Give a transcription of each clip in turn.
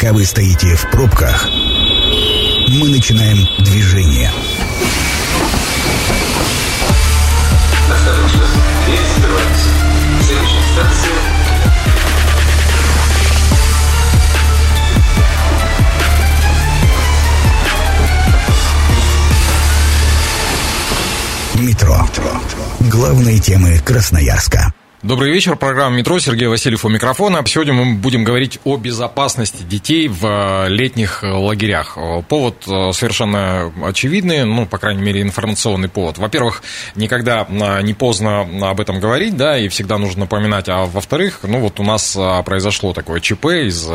Пока вы стоите в пробках, мы начинаем движение. Осторожно, Метро. Главные темы Красноярска. Добрый вечер, программа «Метро», Сергей Васильев у микрофона. Сегодня мы будем говорить о безопасности детей в э, летних э, лагерях. Э, повод совершенно очевидный, ну, по крайней мере, информационный повод. Во-первых, никогда не поздно об этом говорить, да, и всегда нужно напоминать. А во-вторых, ну, вот у нас произошло такое ЧП из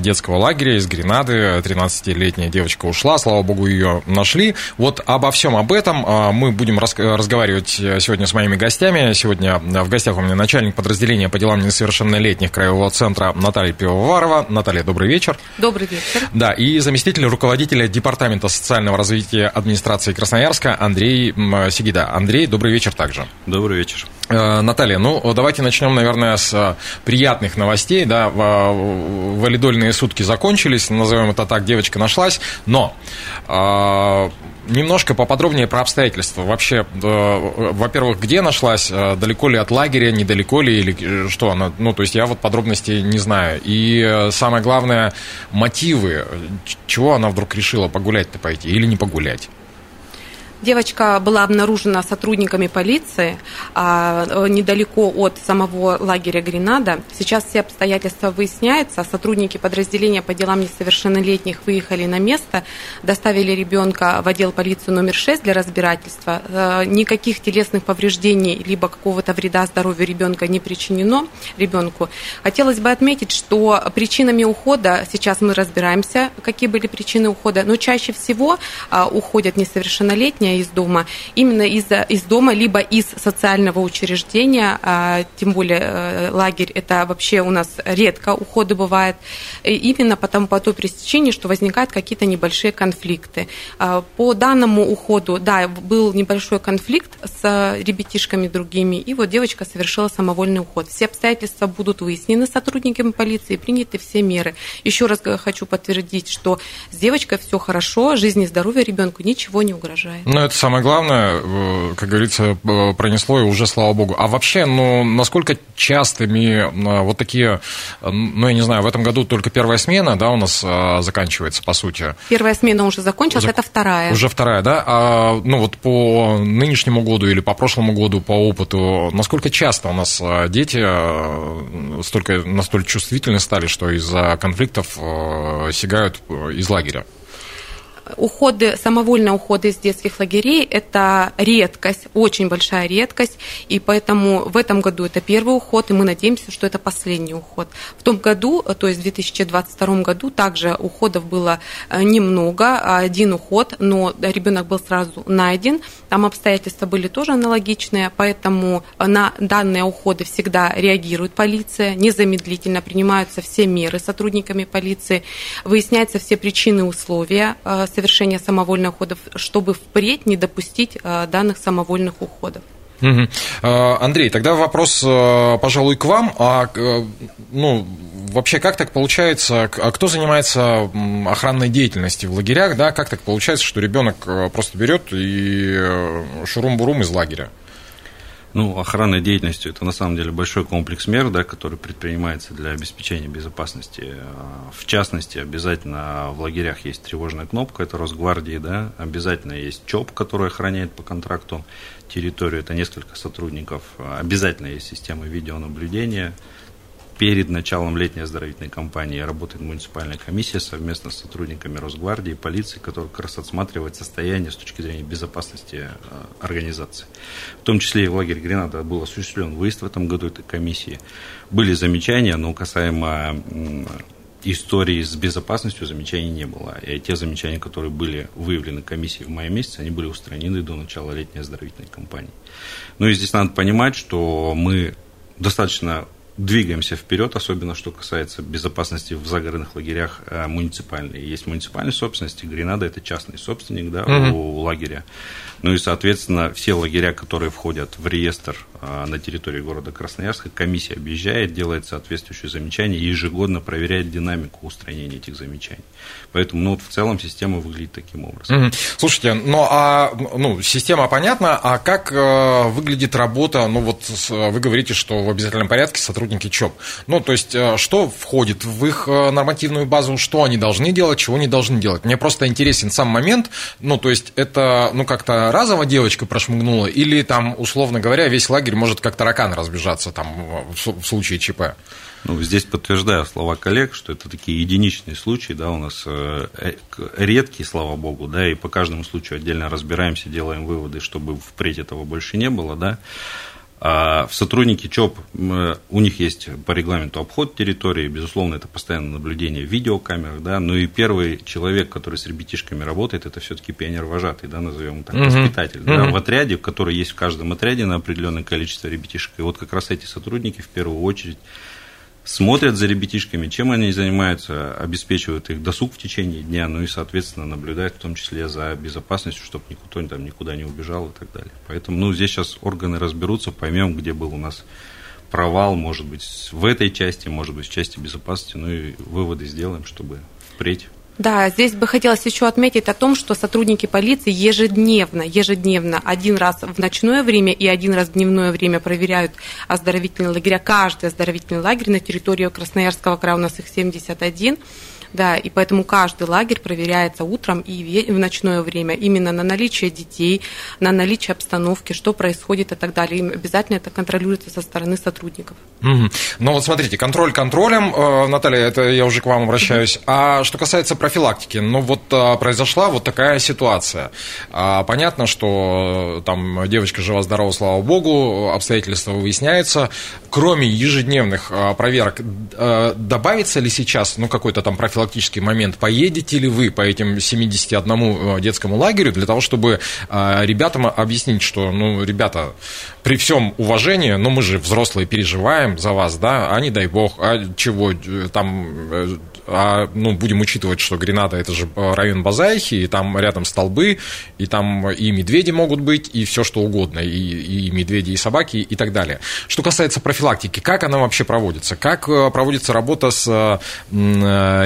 детского лагеря, из Гренады. 13-летняя девочка ушла, слава богу, ее нашли. Вот обо всем об этом мы будем разговаривать сегодня с моими гостями. Сегодня в гостях у меня начальник подразделения по делам несовершеннолетних Краевого центра Наталья Пивоварова. Наталья, добрый вечер. Добрый вечер. Да, и заместитель руководителя Департамента социального развития администрации Красноярска Андрей Сигида. Андрей, добрый вечер также. Добрый вечер. Э, Наталья, ну давайте начнем, наверное, с э, приятных новостей. Да, валидольные сутки закончились, назовем это так, девочка нашлась, но э, немножко поподробнее про обстоятельства. Вообще, во-первых, где нашлась, далеко ли от лагеря, недалеко ли, или что она, ну, то есть я вот подробностей не знаю. И самое главное, мотивы, чего она вдруг решила погулять-то пойти или не погулять? Девочка была обнаружена сотрудниками полиции а, э, недалеко от самого лагеря Гренада. Сейчас все обстоятельства выясняются. Сотрудники подразделения по делам несовершеннолетних выехали на место, доставили ребенка в отдел полиции номер 6 для разбирательства. Э, никаких телесных повреждений либо какого-то вреда здоровью ребенка не причинено ребенку. Хотелось бы отметить, что причинами ухода сейчас мы разбираемся, какие были причины ухода, но чаще всего а, уходят несовершеннолетние из дома, именно из, из дома, либо из социального учреждения, а, тем более э, лагерь, это вообще у нас редко уходы бывает, именно потому, по той причине, что возникают какие-то небольшие конфликты. А, по данному уходу, да, был небольшой конфликт с ребятишками другими, и вот девочка совершила самовольный уход. Все обстоятельства будут выяснены сотрудниками полиции, приняты все меры. Еще раз хочу подтвердить, что с девочкой все хорошо, жизни и здоровью ребенку ничего не угрожает. Ну, это самое главное, э, как говорится, э, пронесло, и уже слава богу. А вообще, ну, насколько частыми э, вот такие, ну, я не знаю, в этом году только первая смена, да, у нас заканчивается, по сути. Первая смена уже закончилась, Зак... это вторая. Уже вторая, да? А, ну, вот по нынешнему году или по прошлому году, по опыту, насколько часто у нас дети столько, настолько чувствительны стали, что из-за конфликтов сигают из лагеря? Уходы, самовольные уходы из детских лагерей – это редкость, очень большая редкость, и поэтому в этом году это первый уход, и мы надеемся, что это последний уход. В том году, то есть в 2022 году, также уходов было э, немного, один уход, но ребенок был сразу найден, там обстоятельства были тоже аналогичные, поэтому на данные уходы всегда реагирует полиция, незамедлительно принимаются все меры сотрудниками полиции, выясняются все причины и условия э, совершения самовольных уходов, чтобы впредь не допустить э, данных самовольных уходов. Угу. Андрей, тогда вопрос, э, пожалуй, к вам. А, ну, вообще, как так получается, а кто занимается охранной деятельностью в лагерях, да, как так получается, что ребенок просто берет и шурум-бурум из лагеря? Ну, охранной деятельностью это на самом деле большой комплекс мер, да, который предпринимается для обеспечения безопасности. В частности, обязательно в лагерях есть тревожная кнопка, это Росгвардии, да, обязательно есть ЧОП, который охраняет по контракту территорию, это несколько сотрудников, обязательно есть система видеонаблюдения, перед началом летней оздоровительной кампании работает муниципальная комиссия совместно с сотрудниками Росгвардии и полиции, которая как раз отсматривает состояние с точки зрения безопасности э, организации. В том числе и в лагерь Гренада был осуществлен выезд в этом году этой комиссии. Были замечания, но касаемо истории с безопасностью замечаний не было. И те замечания, которые были выявлены комиссией в мае месяце, они были устранены до начала летней оздоровительной кампании. Ну и здесь надо понимать, что мы достаточно двигаемся вперед, особенно что касается безопасности в загородных лагерях э, муниципальной. Есть муниципальные собственности, Гренада – это частный собственник да, угу. у лагеря. Ну и, соответственно, все лагеря, которые входят в реестр а, на территории города Красноярска, комиссия объезжает, делает соответствующие замечания и ежегодно проверяет динамику устранения этих замечаний. Поэтому, ну, вот в целом система выглядит таким образом. Слушайте, ну, а ну, система понятна, а как э, выглядит работа, ну, вот вы говорите, что в обязательном порядке сотрудники ЧОП. Ну, то есть, э, что входит в их э, нормативную базу, что они должны делать, чего не должны делать? Мне просто интересен сам момент, ну, то есть, это, ну, как-то разово девочка прошмыгнула, или там, условно говоря, весь лагерь может как таракан разбежаться там в случае ЧП? Ну, здесь подтверждаю слова коллег, что это такие единичные случаи, да, у нас э, э, редкие, слава богу, да, и по каждому случаю отдельно разбираемся, делаем выводы, чтобы впредь этого больше не было, да. А в сотрудники ЧОП у них есть по регламенту обход территории, безусловно, это постоянное наблюдение в видеокамерах, да, но и первый человек, который с ребятишками работает, это все-таки пионер-вожатый, да, назовем так, uh-huh. воспитатель, uh-huh. да, в отряде, который есть в каждом отряде на определенное количество ребятишек. И вот как раз эти сотрудники в первую очередь смотрят за ребятишками, чем они занимаются, обеспечивают их досуг в течение дня, ну и, соответственно, наблюдают в том числе за безопасностью, чтобы никто там никуда не убежал и так далее. Поэтому, ну, здесь сейчас органы разберутся, поймем, где был у нас провал, может быть, в этой части, может быть, в части безопасности, ну и выводы сделаем, чтобы впредь да, здесь бы хотелось еще отметить о том, что сотрудники полиции ежедневно, ежедневно, один раз в ночное время и один раз в дневное время проверяют оздоровительные лагеря, каждый оздоровительный лагерь на территории Красноярского края, у нас их 71, да, и поэтому каждый лагерь проверяется утром и в ночное время именно на наличие детей, на наличие обстановки, что происходит и так далее. И обязательно это контролируется со стороны сотрудников. Угу. Ну вот смотрите, контроль контролем, э, Наталья, это я уже к вам обращаюсь. Угу. А что касается профилактики, ну вот э, произошла вот такая ситуация. А, понятно, что э, там девочка жива-здорова, слава богу, обстоятельства выясняются. Кроме ежедневных проверок, добавится ли сейчас ну, какой-то там профилактический профилактический момент. Поедете ли вы по этим 71 э, детскому лагерю для того, чтобы э, ребятам объяснить, что, ну, ребята, при всем уважении, но мы же взрослые переживаем за вас, да, а не дай бог, а чего э, там а, ну, будем учитывать, что Гренада это же район Базайхи, и там рядом столбы, и там и медведи могут быть, и все что угодно, и, и медведи, и собаки, и так далее. Что касается профилактики, как она вообще проводится? Как э, проводится работа с э,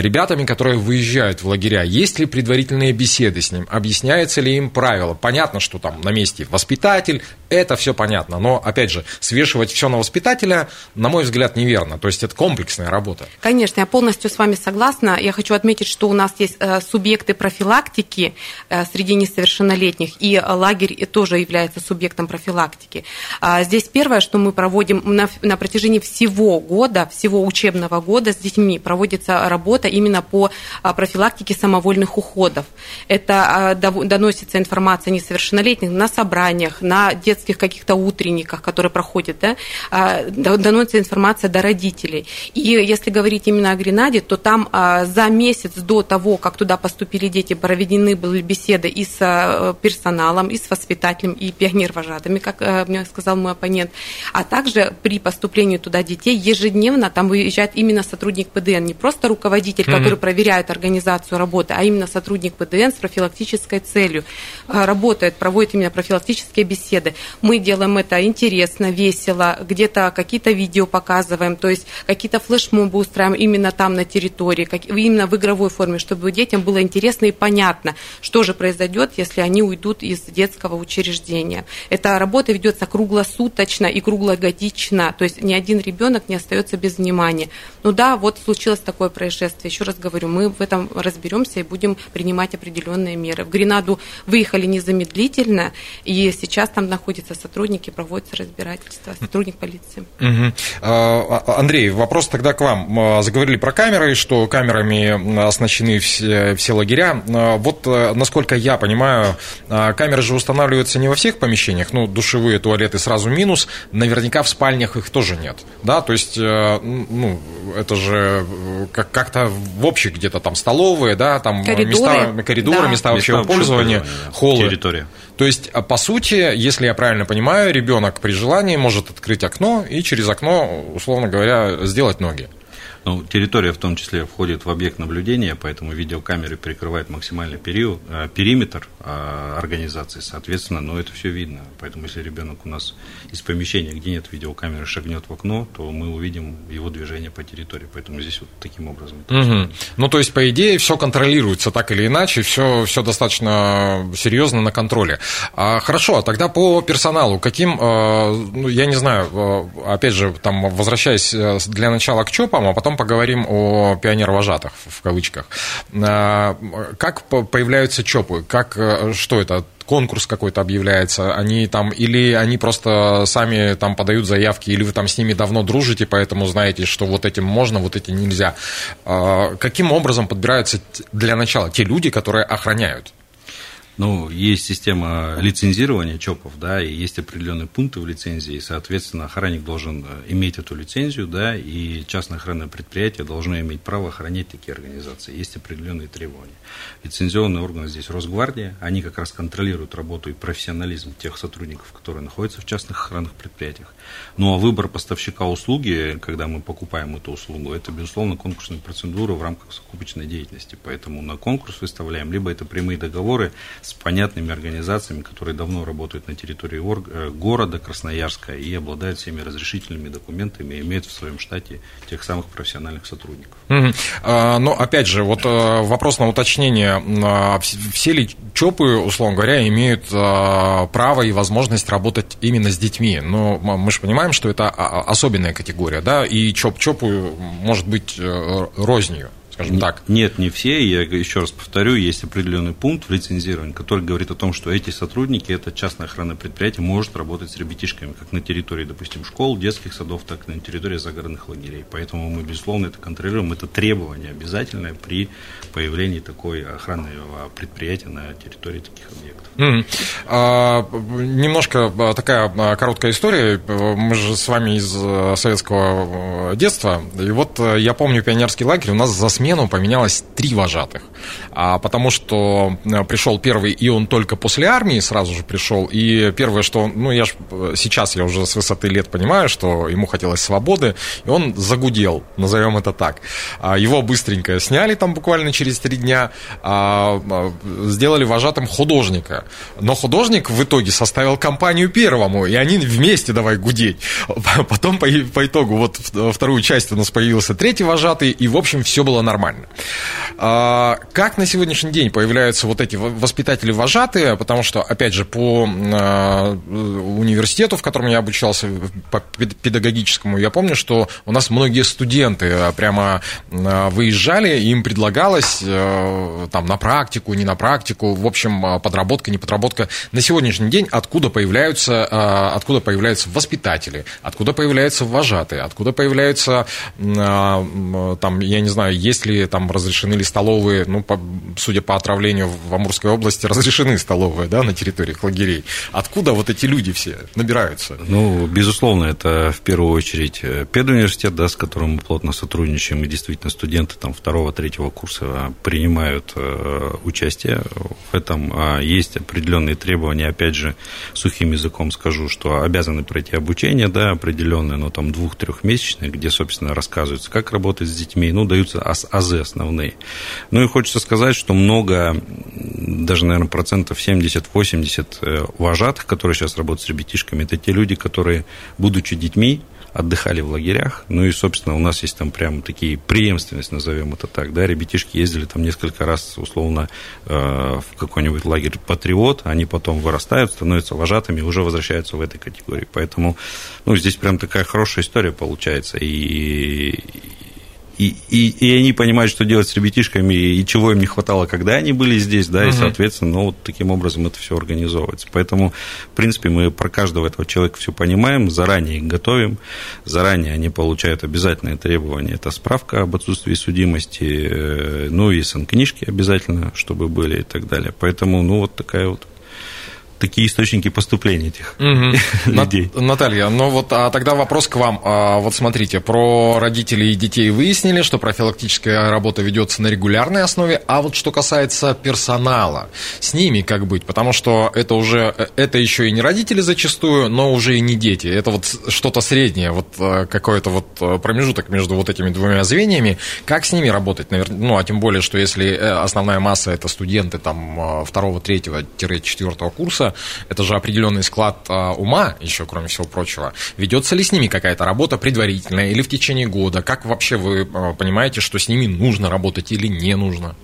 ребятами, которые выезжают в лагеря? Есть ли предварительные беседы с ним? Объясняется ли им правила? Понятно, что там на месте воспитатель, это все понятно, но, опять же, свешивать все на воспитателя, на мой взгляд, неверно. То есть это комплексная работа. Конечно, я полностью с вами согласна. Я хочу отметить, что у нас есть э, субъекты профилактики э, среди несовершеннолетних, и лагерь тоже является субъектом профилактики. А, здесь первое, что мы проводим на, на протяжении всего года, всего учебного года с детьми, проводится работа именно по а, профилактике самовольных уходов. Это а, доносится информация несовершеннолетних на собраниях, на детских каких-то утренниках, которые проходят, да, доносится информация до родителей. И если говорить именно о Гренаде, то там а, за месяц до того, как туда поступили дети, проведены были беседы и с а, персоналом, и с воспитателем, и пионер-вожатыми, как а, мне сказал мой оппонент. А также при поступлении туда детей ежедневно там выезжает именно сотрудник ПДН, не просто руководитель, mm-hmm. который проверяет организацию работы, а именно сотрудник ПДН с профилактической целью. Работает, проводит именно профилактические беседы. Мы делаем это интересно, весело, где-то какие-то видео показываем, то есть какие-то флешмобы устраиваем именно там на территории как, именно в игровой форме, чтобы детям было интересно и понятно, что же произойдет, если они уйдут из детского учреждения. Эта работа ведется круглосуточно и круглогодично, то есть ни один ребенок не остается без внимания. Ну да, вот случилось такое происшествие. Еще раз говорю, мы в этом разберемся и будем принимать определенные меры. В Гренаду выехали незамедлительно, и сейчас там находятся сотрудники, проводятся разбирательства, сотрудник полиции. Угу. Андрей, вопрос тогда к вам. Заговорили про камеры, что камерами оснащены все, все лагеря. Вот, э, насколько я понимаю, камеры же устанавливаются не во всех помещениях, ну, душевые, туалеты сразу минус, наверняка в спальнях их тоже нет, да, то есть, э, ну, это же э, как-то в общих где-то там столовые, да, там Коридоры. места, коридоры, Да. места общего Места пользования, холлы. Территория. То есть, а, по сути, если я правильно понимаю, ребенок при желании может открыть окно и через окно, условно говоря, сделать ноги. Ну, территория в том числе входит в объект наблюдения, поэтому видеокамеры перекрывают максимальный период, э, периметр э, организации, соответственно, но это все видно. Поэтому если ребенок у нас из помещения, где нет видеокамеры, шагнет в окно, то мы увидим его движение по территории. Поэтому здесь вот таким образом. Мгм. Ну, то есть, по идее, все контролируется так или иначе, все, все достаточно серьезно на контроле. А, хорошо, а тогда по персоналу, каким, э, ну, я не знаю, э, опять же, там, возвращаясь э, для начала к ЧОПам, а потом поговорим о пионер-вожатых, в кавычках. А, Как по- появляются ЧОПы? Как, э, что это? конкурс какой-то объявляется, они там, или они просто сами там подают заявки, или вы там с ними давно дружите, поэтому знаете, что вот этим можно, вот этим нельзя. А, Каким образом подбираются для начала те люди, которые охраняют? Ну, есть система лицензирования ЧОПов, да, и есть определенные пункты в лицензии, и, соответственно, охранник должен э, иметь эту лицензию, да, и частное охранное предприятие должно иметь право охранять такие организации. Есть определенные требования. Лицензионные органы здесь Росгвардия, они как раз контролируют работу и профессионализм тех сотрудников, которые находятся в частных охранных предприятиях. Ну, а выбор поставщика услуги, когда мы покупаем эту услугу, это, безусловно, конкурсная процедура в рамках закупочной деятельности. Поэтому на конкурс выставляем, либо это прямые договоры понятными организациями, которые давно работают на территории э, города Красноярска и обладают всеми разрешительными документами и имеют в своем штате тех самых профессиональных сотрудников. Мгм. А, Но опять же, вот э, вопрос на уточнение. А, вс- Все ли ЧОПы, условно говоря, имеют а, право и возможность работать именно с детьми? Но м- мы же понимаем, что это особенная категория, да, и ЧОП ЧОПу может быть э, рознью, скажем так. Нет, не все. Я еще раз повторю, есть определенный пункт в лицензировании, который говорит о том, что эти сотрудники, это частное охранное предприятие, может работать с ребятишками, как на территории, допустим, школ, детских садов, так и на территории загородных лагерей. Поэтому мы, безусловно, это контролируем. Это требование обязательное при появлении такой охранного предприятия на территории таких объектов. Мгм. А, Немножко а, такая а, короткая история. Мы же с вами из э, советского детства. И вот я помню пионерский лагерь, у нас за смену поменялось три вожатых. А, Потому что э, пришел первый, и он только после армии сразу же пришел. И первое, что, ну, я ж, э, сейчас я уже с высоты лет понимаю, что ему хотелось свободы, и он загудел, назовем это так. А, Его быстренько сняли там буквально через три дня, а, а, сделали вожатым художника. Но художник в итоге составил компанию первому, и они вместе давай гудеть. Потом по, по итогу вот вторую часть у нас появился третий вожатый, и в общем все было нормально. А, Как на сегодняшний день появляются вот эти воспитатели-вожатые, потому что, опять же, по а, университету, в котором я обучался, по пед- педагогическому, я помню, что у нас многие студенты а, прямо а, выезжали, им предлагалось э, там на практику, не на практику, в общем, а, подработка, не подработка. На сегодняшний день откуда появляются, а, откуда появляются воспитатели, откуда появляются вожатые, откуда появляются, а, там, я не знаю, есть ли там разрешены ли столовые, ну, по- судя по отравлению в Амурской области, разрешены столовые, да, на территориях лагерей. Откуда вот эти люди все набираются? Ну, безусловно, это в первую очередь э, педуниверситет, да, с которым мы плотно сотрудничаем, и действительно студенты там второго, третьего курса принимают э, участие в этом. А Есть определенные требования, опять же, сухим языком скажу, что обязаны пройти обучение, да, определенное, но там двух-трехмесячное, где, собственно, рассказывается, как работать с детьми, ну, даются ас- азы основные. Ну, и хочется сказать, что много, даже, наверное, процентов 70-80 э, вожатых, которые сейчас работают с ребятишками, это те люди, которые, будучи детьми, отдыхали в лагерях. Ну и, собственно, у нас есть там прям такие преемственность, назовем это так, да, ребятишки ездили там несколько раз, условно, э, в какой-нибудь лагерь патриот, они потом вырастают, становятся вожатыми и уже возвращаются в этой категории. Поэтому, ну, здесь прям такая хорошая история получается. И, и, и, и они понимают, что делать с ребятишками, и чего им не хватало, когда они были здесь, да, и, Мгм. соответственно, ну, вот таким образом это все организовывается. Поэтому, в принципе, мы про каждого этого человека все понимаем, заранее их готовим, заранее они получают обязательные требования, это справка об отсутствии судимости, э, ну, и сан-книжки обязательно, чтобы были и так далее. Поэтому, ну, вот такая вот такие источники поступления этих людей. Наталья, ну вот а тогда вопрос к вам. А, вот смотрите, про родителей и детей выяснили, что профилактическая работа ведется на регулярной основе, а вот что касается персонала, с ними как быть? Потому что это уже, это еще и не родители зачастую, но уже и не дети. Это вот что-то среднее, вот э, какой-то вот э, промежуток между вот этими двумя звеньями. Как с ними работать? Ну, а тем более, что если э, основная масса это студенты там второго, третьего, это же определенный склад а, ума, еще кроме всего прочего. Ведется ли с ними какая-то работа предварительная или в течение года? Как вообще вы а, понимаете, что с ними нужно работать или не нужно?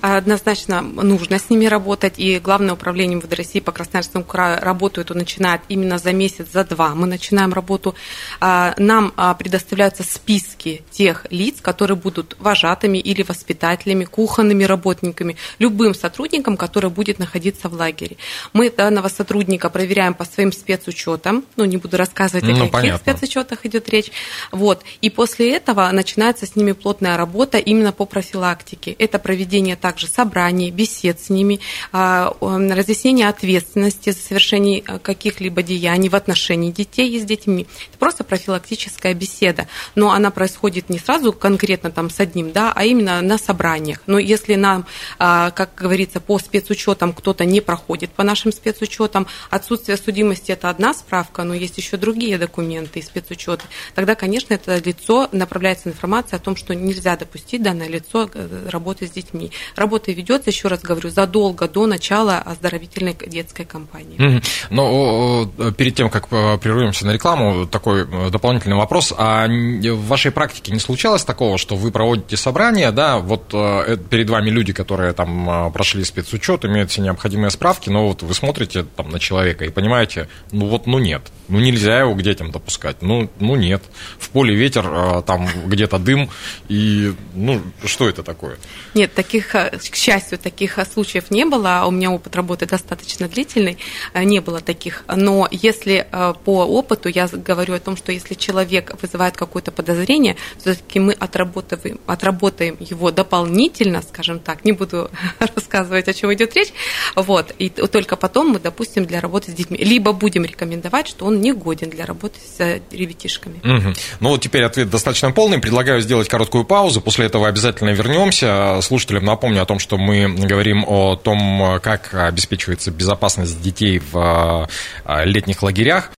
Однозначно нужно с ними работать. И Главное управление МВД России по Красноярскому краю работает и начинает именно за месяц, за два. Мы начинаем работу. А, нам а, предоставляются списки тех лиц, которые будут вожатыми или воспитателями, кухонными работниками, любым сотрудником, который будет находиться в лагере. Мы данного сотрудника проверяем по своим спецучетам. Ну, не буду рассказывать, о ну, каких понятно. спецучетах идет речь. Вот. И после этого начинается с ними плотная работа именно по профилактике. Это проведение также собраний, бесед с ними, а, разъяснение ответственности за совершение а, каких-либо деяний в отношении детей и с детьми. Это просто профилактическая беседа, но она происходит не сразу конкретно там с одним, да, а именно на собраниях. Но если нам, а, как говорится, по спецучетам кто-то не проходит по нашим спецучетам, отсутствие судимости это одна справка, но есть еще другие документы и спецучеты, тогда, конечно, это лицо направляется информация о том, что нельзя допустить данное лицо э, работы с детьми. Работа ведется, еще раз говорю, задолго до начала оздоровительной детской кампании. Mm-hmm. Но перед тем, как э, прервемся на рекламу, такой э, дополнительный вопрос. А в вашей практике не случалось такого, что вы проводите собрание, да, вот э, перед вами люди, которые там прошли спецучет, имеют все необходимые справки, но вот вы смотрите там на человека и понимаете, ну вот, ну нет, ну нельзя его к детям допускать, ну, ну нет. В поле ветер, там где-то дым, и ну что это такое? Нет, таких к счастью, таких случаев не было. У меня опыт работы достаточно длительный, э, не было таких. Но если э, по опыту я говорю о том, что если человек вызывает какое-то подозрение, все-таки мы отработаем, отработаем его дополнительно, скажем так, не буду рассказывать, о чем идет речь, вот, и только потом мы допустим для работы с детьми. Либо будем рекомендовать, что он не годен для работы с ребятишками. Угу. Ну вот теперь ответ достаточно полный. Предлагаю сделать короткую паузу. После этого обязательно вернемся. Слушателям напомню, напомню о том, что мы говорим о том, как обеспечивается безопасность детей в а, летних лагерях.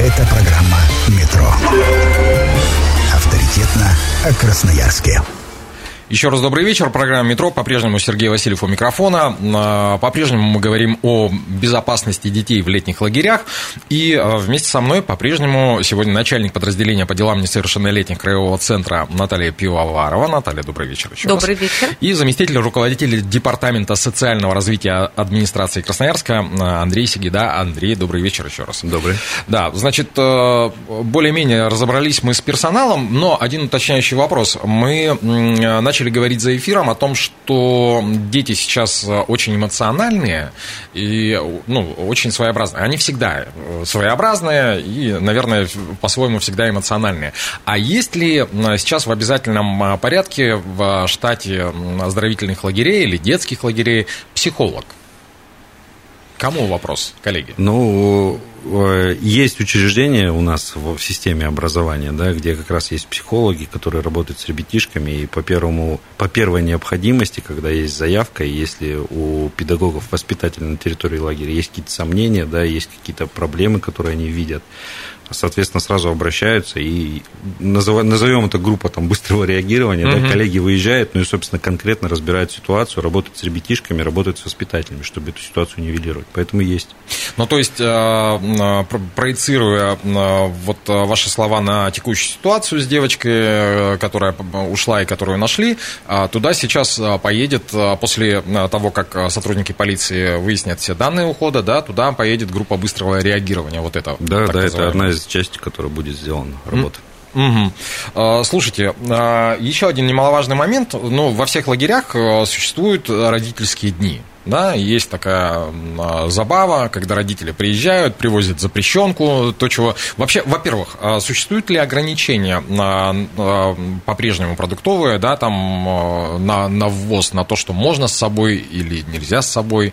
Это программа «Метро». Авторитетно о Красноярске. Еще раз добрый вечер. Программа «Метро». По-прежнему Сергей Васильев у микрофона. А, по-прежнему мы говорим о безопасности детей в летних лагерях. И а, вместе со мной по-прежнему сегодня начальник подразделения по делам несовершеннолетних Краевого центра Наталья Пивоварова. Наталья, добрый вечер еще Добрый раз. вечер. И заместитель руководителя Департамента социального развития администрации Красноярска Андрей Сигида. Андрей, добрый вечер еще раз. Добрый. Да, значит, э, более-менее разобрались мы с персоналом, но один уточняющий вопрос. Мы начали начали говорить за эфиром о том, что дети сейчас э, очень эмоциональные и ну, очень своеобразные. Они всегда э, своеобразные и, наверное, по-своему всегда эмоциональные. А есть ли сейчас в обязательном э, порядке в штате оздоровительных лагерей или детских лагерей психолог? Кому вопрос, коллеги? Ну, есть учреждения у нас в системе образования, да, где как раз есть психологи, которые работают с ребятишками, и по, первому, по первой необходимости, когда есть заявка, и если у педагогов, воспитателей на территории лагеря есть какие-то сомнения, да, есть какие-то проблемы, которые они видят, соответственно, сразу обращаются и назовем это группа там, быстрого реагирования, угу. да, коллеги выезжают, ну и, собственно, конкретно разбирают ситуацию, работают с ребятишками, работают с воспитателями, чтобы эту ситуацию нивелировать. Поэтому есть. Ну, то есть, э, э, проецируя э, вот ваши слова на текущую ситуацию с девочкой, которая ушла и которую нашли, туда сейчас поедет после того, как сотрудники полиции выяснят все данные ухода, да, туда поедет группа быстрого реагирования. Вот это. Да, да, это одна из части, которая будет сделана работа. Угу. Слушайте, еще один немаловажный момент. Ну, во всех лагерях существуют родительские дни. Да, есть такая а, забава, когда родители приезжают, привозят запрещенку, то, чего... Вообще, во-первых, существуют ли ограничения на, на по-прежнему продуктовые, да, там на, на ввоз, на то, что можно с собой или нельзя с собой?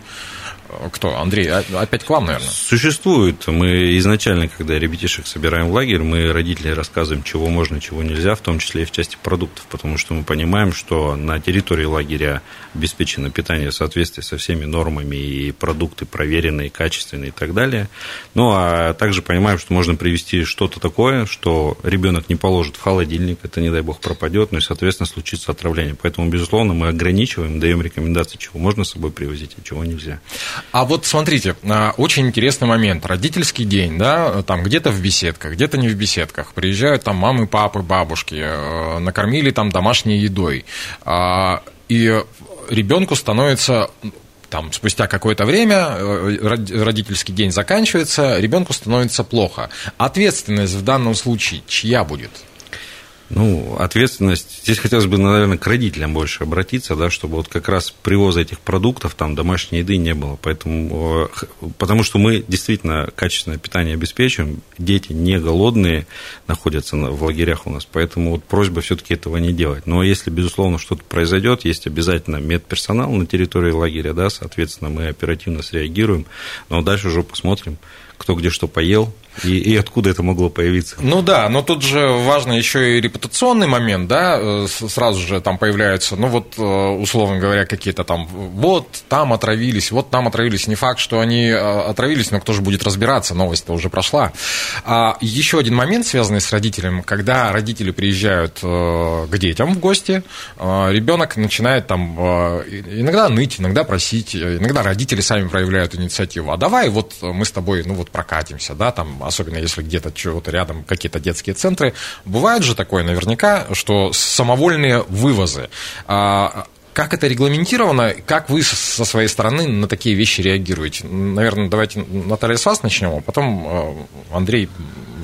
Кто? Андрей, а, опять к вам, наверное. Существует. Мы изначально, когда ребятишек собираем в лагерь, мы родителям рассказываем, чего можно, чего нельзя, в том числе и в части продуктов, потому что мы понимаем, что на территории лагеря обеспечено питание в соответствии со всеми нормами и продукты проверенные, качественные и так далее. Ну, а также понимаем, что можно привести что-то такое, что ребенок не положит в холодильник, это, не дай бог, пропадет, ну и, соответственно, случится отравление. Поэтому, безусловно, мы ограничиваем, даем рекомендации, чего можно с собой привозить, а чего нельзя. А вот смотрите, а, очень интересный момент. Родительский день, да, там где-то в беседках, где-то не в беседках. Приезжают там мамы, папы, бабушки, э, накормили там домашней едой. А, и ребенку становится там, спустя какое-то время э, родительский день заканчивается, ребенку становится плохо. Ответственность в данном случае чья будет? Ну, ответственность. Здесь хотелось бы, наверное, к родителям больше обратиться, да, чтобы вот как раз привоза этих продуктов, там, домашней еды не было. Поэтому, э, потому что мы действительно качественное питание обеспечиваем, дети не голодные находятся в лагерях у нас, поэтому вот просьба все-таки этого не делать. Но если, безусловно, что-то произойдет, есть обязательно медперсонал на территории лагеря, да, соответственно, мы оперативно среагируем, но дальше уже посмотрим, кто где что поел, и, и откуда это могло появиться? Ну да, но тут же важно еще и репутационный момент, да, э, сразу же там появляются, ну вот, э, условно говоря, какие-то там, вот там отравились, вот там отравились. Не факт, что они э, отравились, но кто же будет разбираться, новость-то уже прошла. А еще один момент, связанный с родителем, когда родители приезжают к детям в гости, ребенок начинает там иногда ныть, иногда просить, иногда родители сами проявляют инициативу, а давай вот мы с тобой, ну вот прокатимся, да, там особенно если где-то чего-то рядом какие-то детские центры, бывает же такое наверняка, что самовольные вывозы. А, как это регламентировано? Как вы со своей стороны на такие вещи реагируете? Наверное, давайте, Наталья, с вас начнем, а потом а, Андрей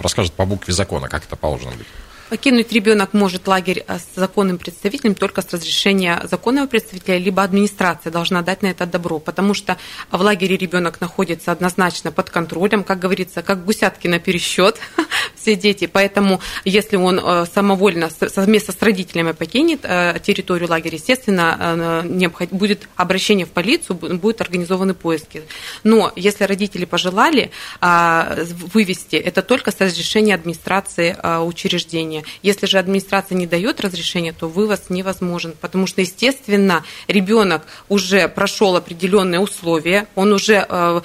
расскажет по букве закона, как это положено быть. Покинуть ребенок может лагерь э, с законным представителем только с разрешения законного представителя, либо администрация должна дать на это добро, потому что в лагере ребенок находится однозначно под контролем, как говорится, как гусятки на пересчет все дети. Поэтому, если он э, самовольно совместно с родителями покинет э, территорию лагеря, естественно, будет обращение в полицию, будут организованы поиски. Но если родители пожелали а, вывести, это только с разрешения администрации учреждения. Если же администрация не дает разрешения, то вывоз невозможен, потому что, естественно, ребенок уже прошел определенные условия, он уже э,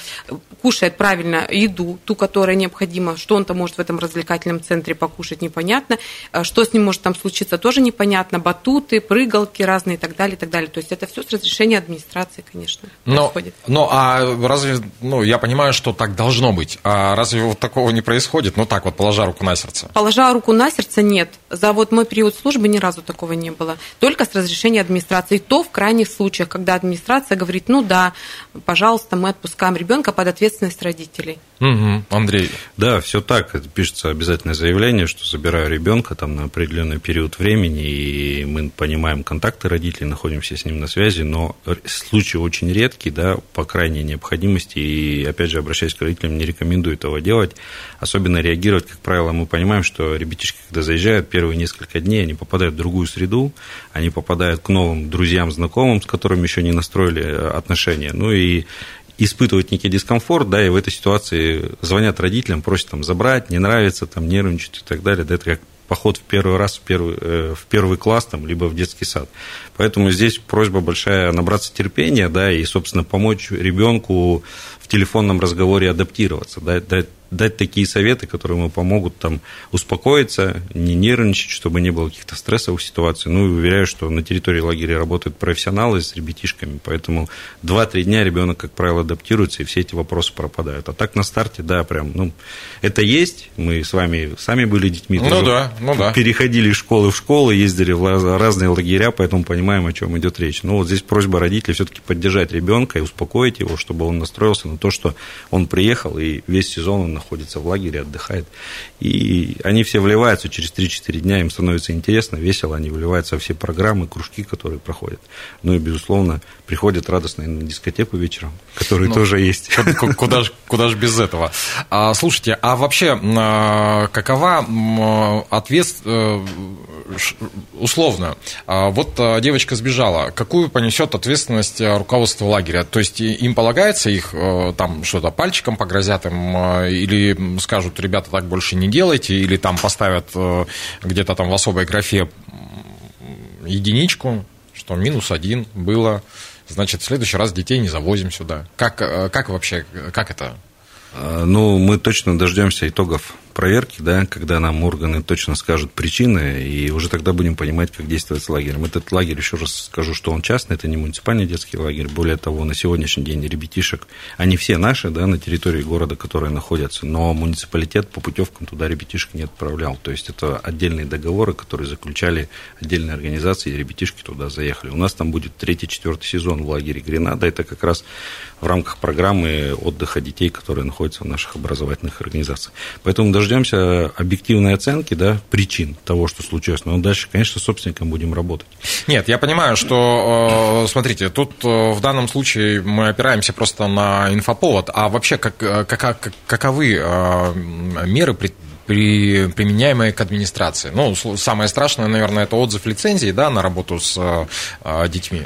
кушает правильно еду, ту, которая необходима, что он-то может в этом развлекательном центре покушать, непонятно, э, что с ним может там случиться, тоже непонятно, батуты, прыгалки разные и так далее, и так далее. То есть это все с разрешения администрации, конечно, но, происходит. Но а разве, ну, я понимаю, что так должно быть, а разве вот такого не происходит? Ну так вот, положа руку на сердце. Положа руку на сердце, нет. За вот мой период службы ни разу такого не было. Только с разрешения администрации. И то в крайних случаях, когда администрация говорит, ну да, пожалуйста, мы отпускаем ребенка под ответственность родителей. Угу. Андрей. Да, все так. Это пишется обязательное заявление, что забираю ребенка там на определенный период времени, и мы понимаем контакты родителей, находимся с ним на связи, но случай очень редкий, да, по крайней необходимости, и опять же, обращаясь к родителям, не рекомендую этого делать, особенно реагировать, как правило, мы понимаем, что ребятишки, когда заезжают первые несколько дней, они попадают в другую среду, они попадают к новым друзьям, знакомым, с которыми еще не настроили отношения, ну и испытывают некий дискомфорт, да, и в этой ситуации звонят родителям, просят там забрать, не нравится, там нервничают и так далее, да, это как поход в первый раз в первый, э, в первый класс, там, либо в детский сад. Поэтому здесь просьба большая набраться терпения, да, и, собственно, помочь ребенку в телефонном разговоре адаптироваться, дать, дать дать такие советы, которые ему помогут там успокоиться, не нервничать, чтобы не было каких-то стрессовых ситуаций. Ну и уверяю, что на территории лагеря работают профессионалы с ребятишками, поэтому 2-3 дня ребенок, как правило, адаптируется, и все эти вопросы пропадают. А так на старте, да, прям, ну, это есть. Мы с вами сами были детьми. Ну да, ну да. Переходили из школы в школу, ездили в разные лагеря, поэтому понимаем, о чем идет речь. Ну вот здесь просьба родителей все-таки поддержать ребенка и успокоить его, чтобы он настроился на то, что он приехал, и весь сезон он находится в лагере, отдыхает. И они все вливаются через 3-4 дня, им становится интересно, весело, они вливаются во все программы, кружки, которые проходят. Ну и, безусловно, приходят радостно на дискотеку вечером, которые ну, тоже есть. Куда же куда ж без этого? А, слушайте, а вообще а, какова ответственность, э, условно, а, вот девочка сбежала, какую понесет ответственность руководство лагеря? То есть им полагается их э, там что-то пальчиком погрозят им или скажут, ребята, так больше не делайте, или там поставят э, где-то там в особой графе единичку, что минус один было, значит, в следующий раз детей не завозим сюда. Как, э, как вообще, как это? Ну, мы точно дождемся итогов проверки, да, когда нам органы точно скажут причины, и уже тогда будем понимать, как действовать с лагерем. Этот лагерь, еще раз скажу, что он частный, это не муниципальный детский лагерь. Более того, на сегодняшний день ребятишек, они все наши, да, на территории города, которые находятся, но муниципалитет по путевкам туда ребятишек не отправлял. То есть это отдельные договоры, которые заключали отдельные организации, и ребятишки туда заехали. У нас там будет третий, четвертый сезон в лагере Гренада. Это как раз в рамках программы отдыха детей, которые находятся в наших образовательных организациях. Поэтому даже дождемся объективной оценки да, причин того, что случилось. Но дальше, конечно, с собственником будем работать. Нет, я понимаю, что, э, смотрите, тут э, в данном случае мы опираемся просто на инфоповод. А вообще, как, э, как, каковы меры при, при, применяемые к администрации? Ну, самое страшное, наверное, это отзыв лицензии да, на работу с детьми.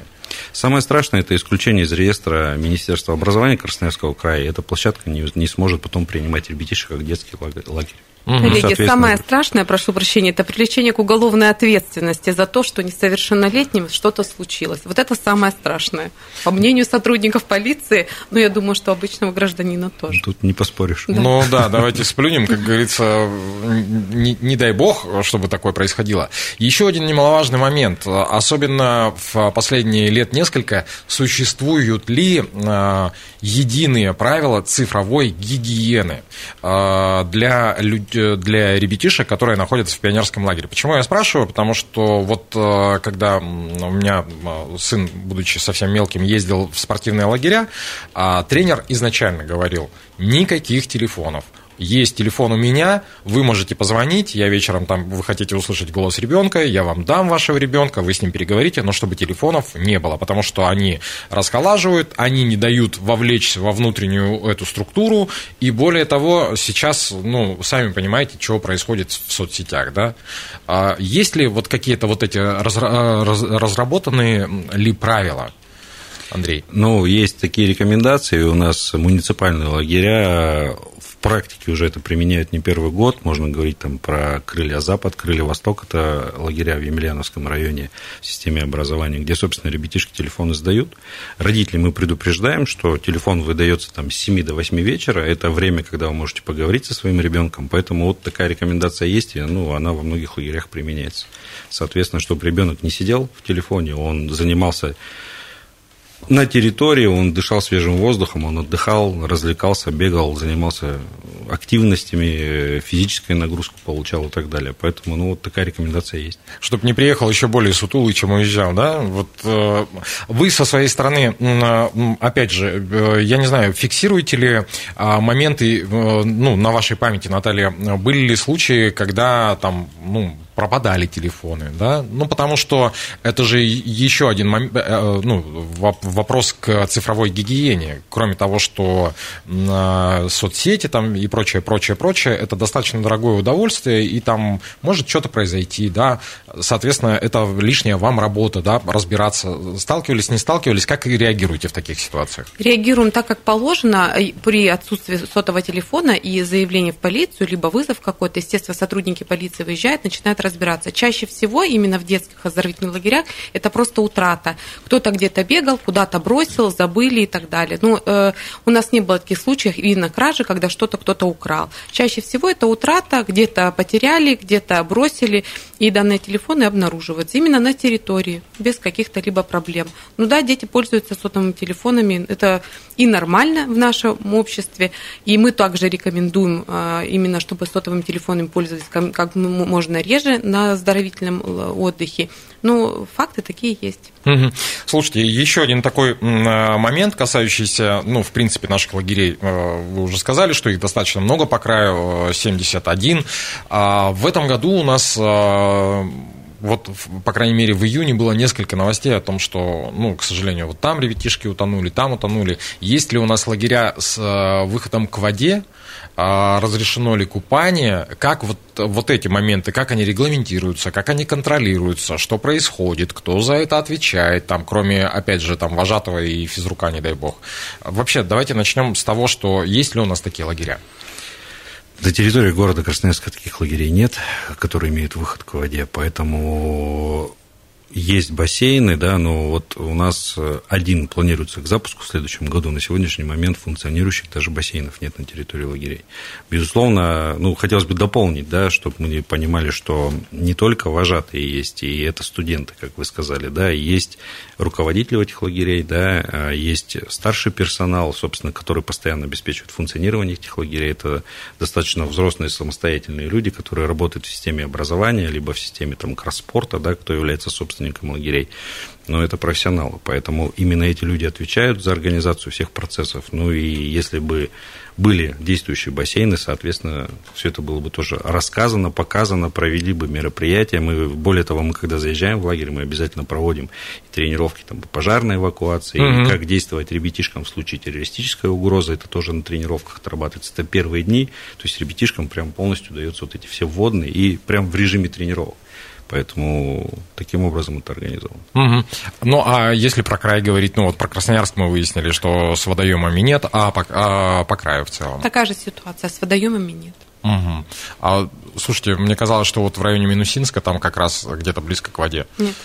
Самое страшное – это исключение из реестра Министерства образования Красноярского края. Эта площадка не, не сможет потом принимать ребятишек как детский лагерь. Угу. Коллеги, самое страшное, прошу прощения, это привлечение к уголовной ответственности за то, что несовершеннолетним что-то случилось. Вот это самое страшное. По мнению сотрудников полиции, но я думаю, что обычного гражданина тоже. Тут не поспоришь. Да. Ну да, давайте сплюнем, как говорится, не, не дай бог, чтобы такое происходило. Еще один немаловажный момент, особенно в последние лет несколько, существуют ли а, единые правила цифровой гигиены а, для людей, Э, для ребятишек, которые находятся в пионерском лагере. Почему я спрашиваю? Потому что вот э, когда у меня э, сын, будучи совсем мелким, ездил в спортивные лагеря, а тренер изначально говорил, никаких телефонов – есть телефон у меня, вы можете позвонить, я вечером там, вы хотите услышать голос ребенка, я вам дам вашего ребенка, вы с ним переговорите, но чтобы телефонов не было, потому что они расхолаживают, они не дают вовлечься во внутреннюю эту структуру, и более того, сейчас, ну, сами понимаете, что происходит в соцсетях, да. А есть ли вот какие-то вот эти разработанные ли правила? Андрей? Ну, есть такие рекомендации. У нас муниципальные лагеря практике уже это применяют не первый год. Можно говорить там про крылья Запад, крылья Восток. Это лагеря в Емельяновском районе в системе образования, где, собственно, ребятишки телефоны сдают. Родители мы предупреждаем, что телефон выдается там с 7 до 8 вечера. Это время, когда вы можете поговорить со своим ребенком. Поэтому вот такая рекомендация есть, и ну, она во многих лагерях применяется. Соответственно, чтобы ребенок не сидел в телефоне, он занимался на территории, он дышал свежим воздухом, он отдыхал, развлекался, бегал, занимался активностями, физической нагрузку получал и так далее. Поэтому, ну, вот такая рекомендация есть. Чтобы не приехал еще более сутулый, чем уезжал, да? Вот э, вы со своей стороны, э, опять же, э, я не знаю, фиксируете ли э, моменты, э, ну, на вашей памяти, Наталья, были ли случаи, когда там, ну, пропадали телефоны, да, ну, потому что это же еще один момент, э, ну, вопрос к цифровой гигиене, кроме того, что соцсети там и прочее, прочее, прочее, это достаточно дорогое удовольствие, и там может что-то произойти, да, соответственно, это лишняя вам работа, да, разбираться, сталкивались, не сталкивались, как реагируете в таких ситуациях? Реагируем так, как положено, при отсутствии сотового телефона и заявления в полицию, либо вызов какой-то, естественно, сотрудники полиции выезжают, начинают разбираться. Чаще всего именно в детских оздоровительных лагерях это просто утрата. Кто-то где-то бегал, куда-то бросил, забыли и так далее. Но ну, э, у нас не было таких случаев именно кражи, когда что-то кто-то украл. Чаще всего это утрата, где-то потеряли, где-то бросили, и данные телефоны обнаруживаются именно на территории, без каких-то либо проблем. Ну да, дети пользуются сотовыми телефонами, это и нормально в нашем обществе, и мы также рекомендуем э, именно, чтобы сотовыми телефонами пользовались как можно реже, также на оздоровительном отдыхе. Ну, факты такие есть. Угу. Слушайте, еще один такой момент, касающийся, ну, в принципе, наших лагерей. Вы уже сказали, что их достаточно много по краю, 71. А в этом году у нас вот, по крайней мере, в июне было несколько новостей о том, что, ну, к сожалению, вот там ребятишки утонули, там утонули. Есть ли у нас лагеря с э, выходом к воде? А разрешено ли купание? Как вот, вот эти моменты, как они регламентируются, как они контролируются, что происходит, кто за это отвечает, там, кроме, опять же, там, вожатого и физрука, не дай бог. Вообще, давайте начнем с того, что есть ли у нас такие лагеря? На территории города Красноярска таких лагерей нет, которые имеют выход к воде, поэтому есть бассейны, да, но вот у нас э, один планируется к запуску в следующем году. На сегодняшний момент функционирующих даже бассейнов нет на территории лагерей. Безусловно, ну, хотелось бы дополнить, да, чтобы мы понимали, что не только вожатые есть, и это студенты, как вы сказали, да, есть руководители этих лагерей, да, а есть старший персонал, собственно, который постоянно обеспечивает функционирование этих лагерей. Это достаточно взрослые самостоятельные люди, которые работают в системе образования, либо в системе там, кросспорта, да, кто является собственником собственникам лагерей, но это профессионалы, поэтому именно эти люди отвечают за организацию всех процессов. Ну и если бы были действующие бассейны, соответственно, все это было бы тоже рассказано, показано, провели бы мероприятия. Мы, более того, мы когда заезжаем в лагерь, мы обязательно проводим тренировки там, по пожарной эвакуации, mm-hmm. и как действовать ребятишкам в случае террористической угрозы. Это тоже на тренировках отрабатывается. Это первые дни, то есть ребятишкам прям полностью даются вот эти все вводные и прям в режиме тренировок. Поэтому таким образом это организовано. Угу. Ну, а если про край говорить, ну вот про Красноярск мы выяснили, что с водоемами нет, а по, а по краю в целом? Такая же ситуация, с водоемами нет. Угу. А, слушайте, мне казалось, что вот в районе Минусинска там как раз где-то близко к воде. Нет.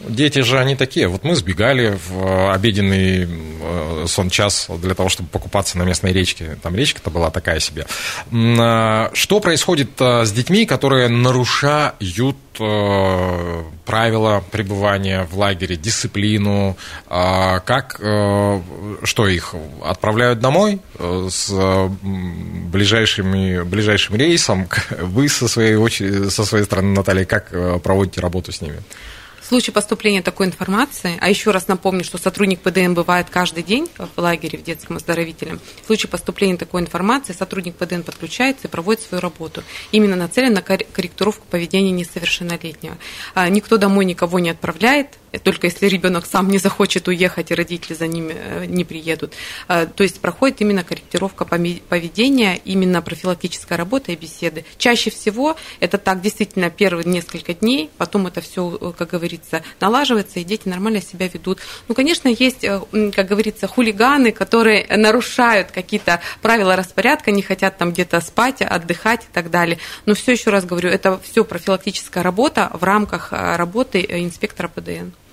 Дети же они такие. Вот мы сбегали в э, обеденный э, сон час для того, чтобы покупаться на местной речке. Там речка-то была такая себе. А, что происходит э, с детьми, которые нарушают правила пребывания в лагере, дисциплину? Как, что их отправляют домой с ближайшими, ближайшим рейсом? Вы со своей, со своей стороны, Наталья, как проводите работу с ними? В случае поступления такой информации, а еще раз напомню, что сотрудник ПДН бывает каждый день в лагере в детском оздоровителем, в случае поступления такой информации сотрудник ПДН подключается и проводит свою работу. Именно нацелен на корректировку поведения несовершеннолетнего. А, никто домой никого не отправляет, только если ребенок сам не захочет уехать и родители за ним э, не приедут. А, то есть проходит именно корректировка поведения, именно профилактическая работа и беседы. Чаще всего это так действительно первые несколько дней, потом это все, э, как говорится, налаживается, и дети нормально себя ведут. Ну, конечно, есть, э, как говорится, хулиганы, которые нарушают какие-то правила распорядка, не хотят там где-то спать, отдыхать и так далее. Но все еще раз говорю, это все профилактическая работа в рамках э, работы э, инспектора ПДН.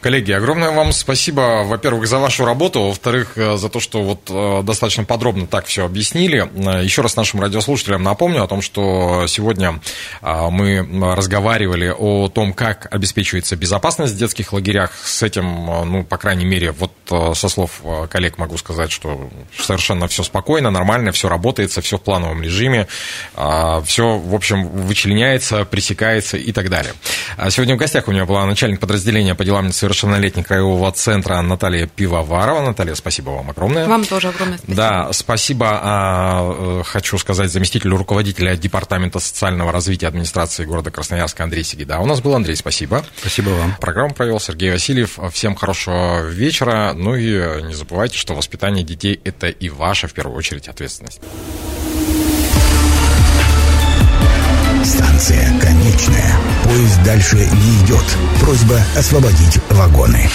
Коллеги, огромное вам спасибо, во-первых, за вашу работу, во-вторых, э, за то, что вот э, достаточно подробно так все объяснили. Э, еще раз нашим радиослушателям напомню о том, что сегодня мы разговаривали о том, как обеспечивается безопасность в детских лагерях. С этим, ну, по крайней мере, вот со слов коллег могу сказать, что совершенно все спокойно, нормально, все работает, все в плановом режиме, все, в общем, вычленяется, пресекается и так далее. А сегодня в гостях у меня была начальник подразделения по делам несовершеннолетних краевого центра Наталья Пивоварова. Наталья, спасибо вам огромное. Вам тоже огромное спасибо. Да, спасибо, а, э, хочу сказать, заместителю руководителя Департамента социального развития администрации города Красноярска Андрей Сигида. У нас был Андрей, спасибо. Спасибо вам. Программу провел Сергей Васильев. Всем хорошего вечера. Ну и не забывайте, что воспитание детей – это и ваша, в первую очередь, ответственность. Станция конечная. Поезд дальше не идет. Просьба освободить вагоны.